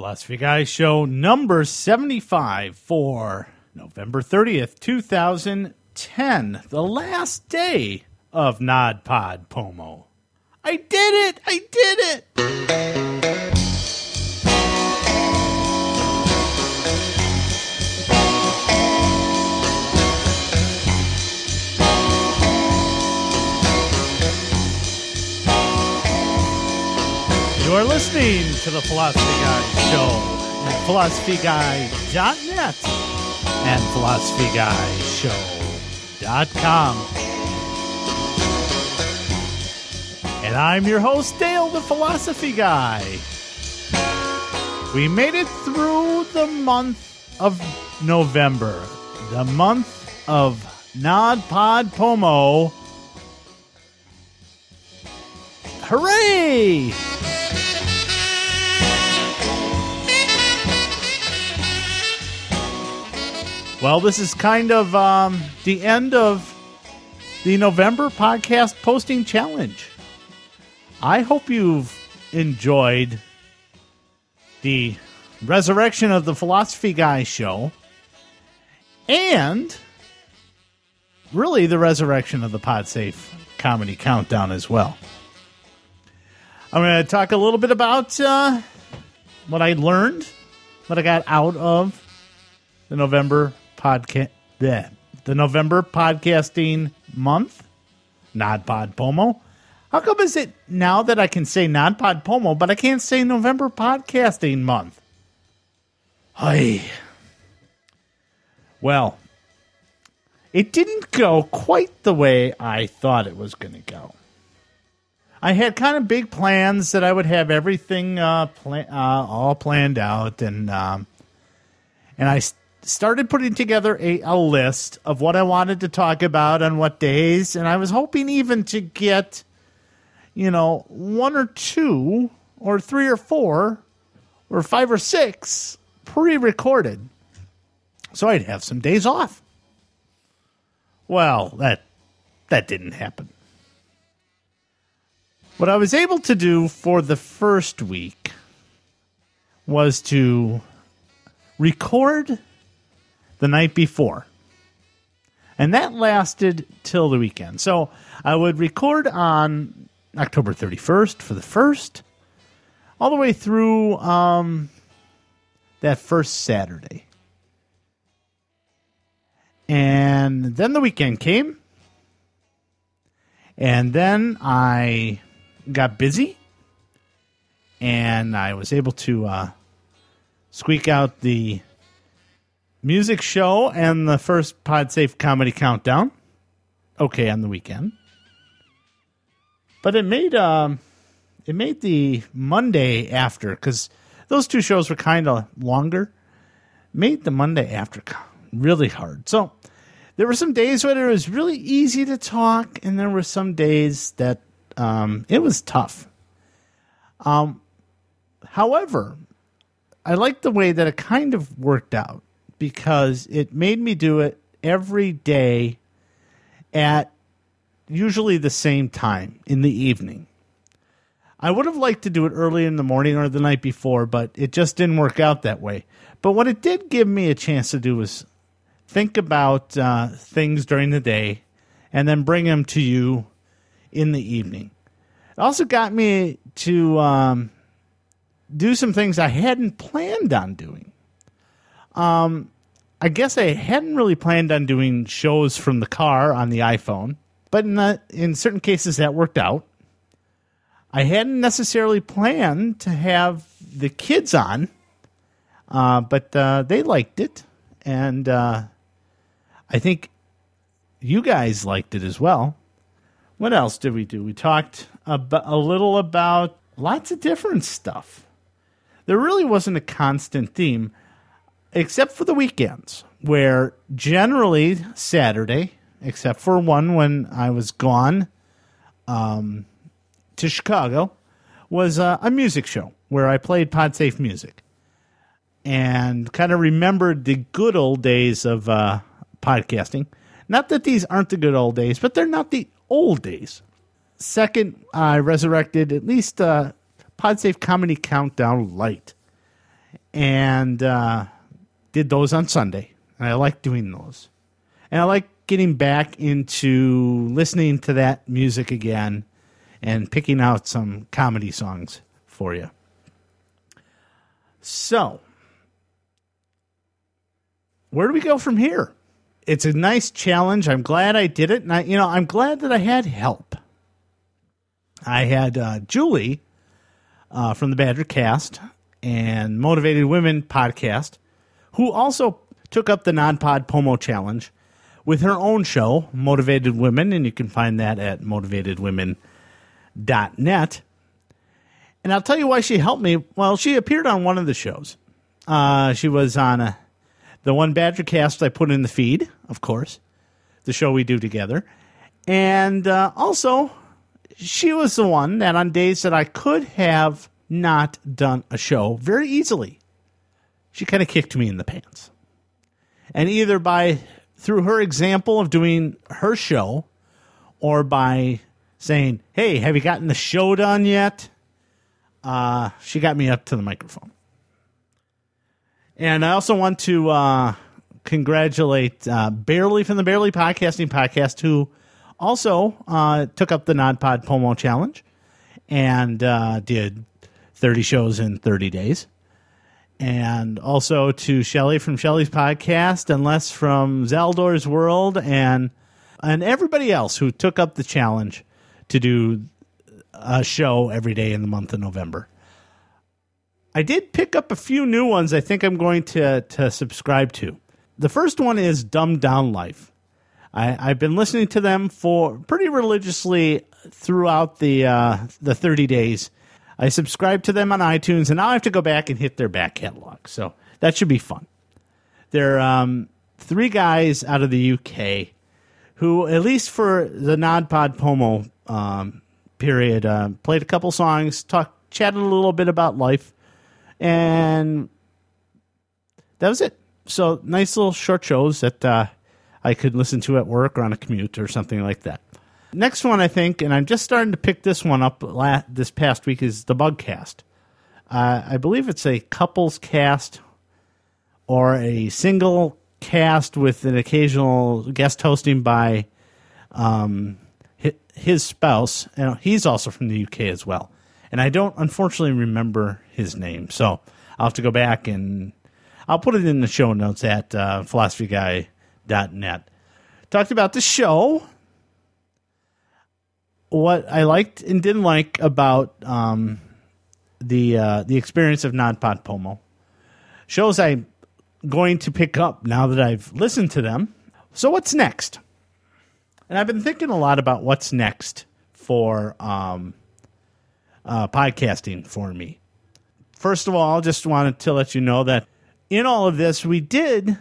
Philosophy Guys Show number 75 for November 30th, 2010, the last day of NaPodPoMo. I did it! I did it! You are listening to the Philosophy Guy Show at philosophyguy.net and philosophyguyshow.com. And I'm your host, Dale, the Philosophy Guy. We made it through the month of November, the month of NaPodPoMo. Hooray! Well, this is kind of um, the end of the November podcast posting challenge. I hope you've enjoyed the resurrection of the Philosophy Guy show and really the resurrection of the Podsafe comedy countdown as well. I'm going to talk a little bit about uh, what I learned, what I got out of the November podcast, the, the November podcasting month, NaPodPoMo. How come is it now that I can say NaPodPoMo, but I can't say November podcasting month? Hi. Well, it didn't go quite the way I thought it was going to go. I had kind of big plans that I would have everything uh, uh, all planned out, and um, and I started putting together a, a list of what I wanted to talk about on what days, and I was hoping even to get, you know, one or two, or three or four, or five or six pre-recorded, so I'd have some days off. Well, that that didn't happen. What I was able to do for the first week was to record the night before. And that lasted till the weekend. So I would record on October 31st for the first, all the way through um, that first Saturday. And then the weekend came. And then I got busy. And I was able to uh, squeak out the music show and the first PodSafe comedy countdown. Okay, on the weekend, but it made um, it made the Monday after because those two shows were kind of longer. Made the Monday after really hard. So there were some days where it was really easy to talk, and there were some days that um, it was tough. Um, however, I like the way that it kind of worked out because it made me do it every day at usually the same time in the evening. I would have liked to do it early in the morning or the night before, but it just didn't work out that way. But what it did give me a chance to do was think about uh, things during the day and then bring them to you in the evening. It also got me to um, do some things I hadn't planned on doing. Um, I guess I hadn't really planned on doing shows from the car on the iPhone, but in, the, in certain cases that worked out. I hadn't necessarily planned to have the kids on, uh, but uh, they liked it, and uh, I think you guys liked it as well. What else did we do? We talked a little about lots of different stuff. There really wasn't a constant theme, except for the weekends, where generally Saturday, except for one when I was gone um, to Chicago, was uh, a music show where I played PodSafe music and kind of remembered the good old days of uh, podcasting. Not that these aren't the good old days, but they're not the old days. Second, I resurrected at least uh, PodSafe Comedy Countdown Light. and uh, did those on Sunday. And I like doing those. And I like getting back into listening to that music again and picking out some comedy songs for you. So, where do we go from here? It's a nice challenge. I'm glad I did it, and I, you know, I'm glad that I had help. I had uh, Julie uh, from the Badger Cast and Motivated Women podcast, who also took up the NaPodPoMo Challenge with her own show, Motivated Women, and you can find that at motivatedwomen.net. And I'll tell you why she helped me. Well, she appeared on one of the shows. Uh, she was on a, the one Badger cast I put in the feed, of course, the show we do together. And uh, also, she was the one that on days that I could have not done a show very easily, she kind of kicked me in the pants. And either by through her example of doing her show or by saying, Hey, have you gotten the show done yet? Uh, she got me up to the microphone. And I also want to uh, congratulate uh, Barely from the Barely Podcasting Podcast, who also uh, took up the NaPodPoMo Challenge and uh, did 30 shows in 30 days. And also to Shelly from Shelly's podcast, and Les from Zaldor's World, and and everybody else who took up the challenge to do a show every day in the month of November. I did pick up a few new ones I think I'm going to, to subscribe to. The first one is Dumbed Down Life. I, have been listening to them for pretty religiously throughout the uh, the 30 days. I subscribed to them on iTunes, and now I have to go back and hit their back catalog. So that should be fun. They're um, three guys out of the UK who, at least for the NaPodPoMo um, period. Uh, played a couple songs, talked, chatted a little bit about life, and that was it. So nice little short shows that uh, I could listen to at work or on a commute or something like that. Next one, I think, and I'm just starting to pick this one up la- this past week, is the Bugcast. Uh, I believe it's a couples cast or a single cast with an occasional guest hosting by um, his spouse, And he's also from the UK as well. And I don't unfortunately remember his name. So I'll have to go back and I'll put it in the show notes at uh, philosophyguy.net. Talked about the show. What I liked and didn't like about um, the uh, the experience of NaPodPoMo. Shows I'm going to pick up now that I've listened to them. So what's next? And I've been thinking a lot about what's next for um, uh, podcasting for me. First of all, I just wanted to let you know that in all of this, we did,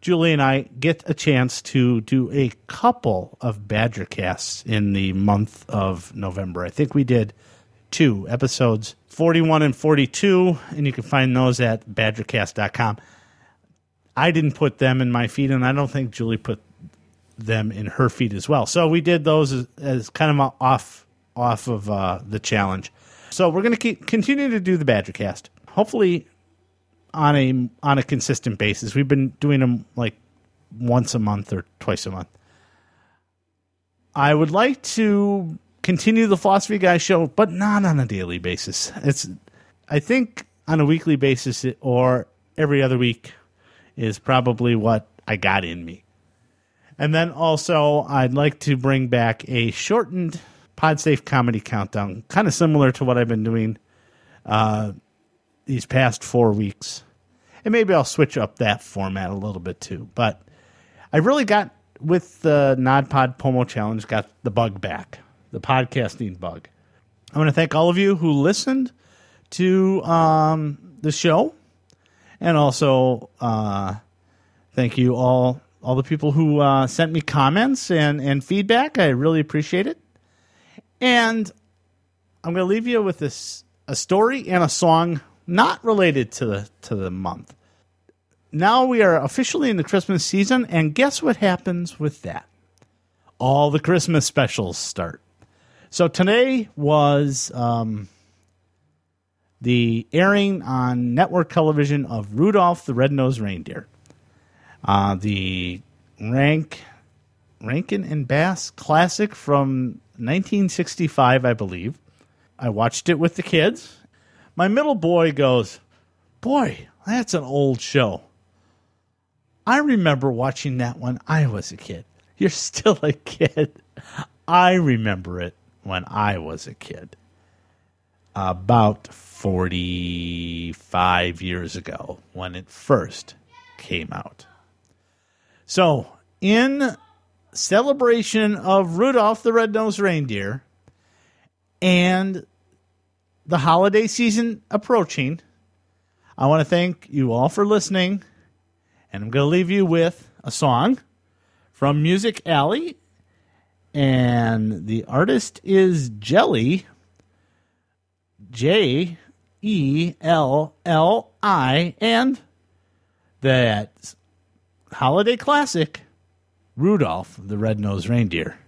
Julie and I, get a chance to do a couple of Badger casts in the month of November. I think we did two episodes, 41 and 42, and you can find those at badgercast.com. I didn't put them in my feed, and I don't think Julie put them in her feed as well. So we did those as, as kind of off off of uh, the challenge. So we're going to continue to do the Badger Cast. Hopefully on a on a consistent basis. We've been doing them like once a month or twice a month. I would like to continue the Philosophy Guy show, but not on a daily basis. It's I think on a weekly basis or every other week is probably what I got in me. And then also, I'd like to bring back a shortened PodSafe comedy countdown, kind of similar to what I've been doing uh, these past four weeks. And maybe I'll switch up that format a little bit too. But I really got with the NaPodPoMo Challenge, got the bug back, the podcasting bug. I want to thank all of you who listened to um, the show, and also uh, thank you all all the people who uh, sent me comments and, and feedback. I really appreciate it. And I'm going to leave you with this a story and a song not related to the to the month. Now we are officially in the Christmas season, and guess what happens with that? All the Christmas specials start. So today was um, the airing on network television of Rudolph the Red-Nosed Reindeer. Uh, the rank Rankin and Bass classic from 1965, I believe. I watched it with the kids. My middle boy goes, Boy, that's an old show. I remember watching that when I was a kid. You're still a kid. I remember it when I was a kid. About 45 years ago when it first came out. So, in celebration of Rudolph the Red-Nosed Reindeer and the holiday season approaching, I want to thank you all for listening. And I'm going to leave you with a song from Music Alley. And the artist is Jelly, J E L L I, and that holiday classic, Rudolph the Red-Nosed Reindeer.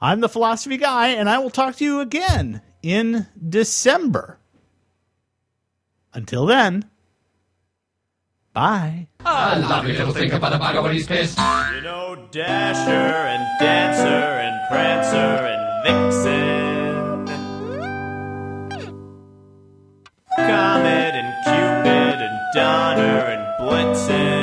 I'm the philosophy guy, and I will talk to you again in December. Until then, bye. A lovely little thing about a bugger when he's pissed. You know, Dasher and Dancer and Prancer and Vixen. Comet and Cupid and Donner and Blitzen.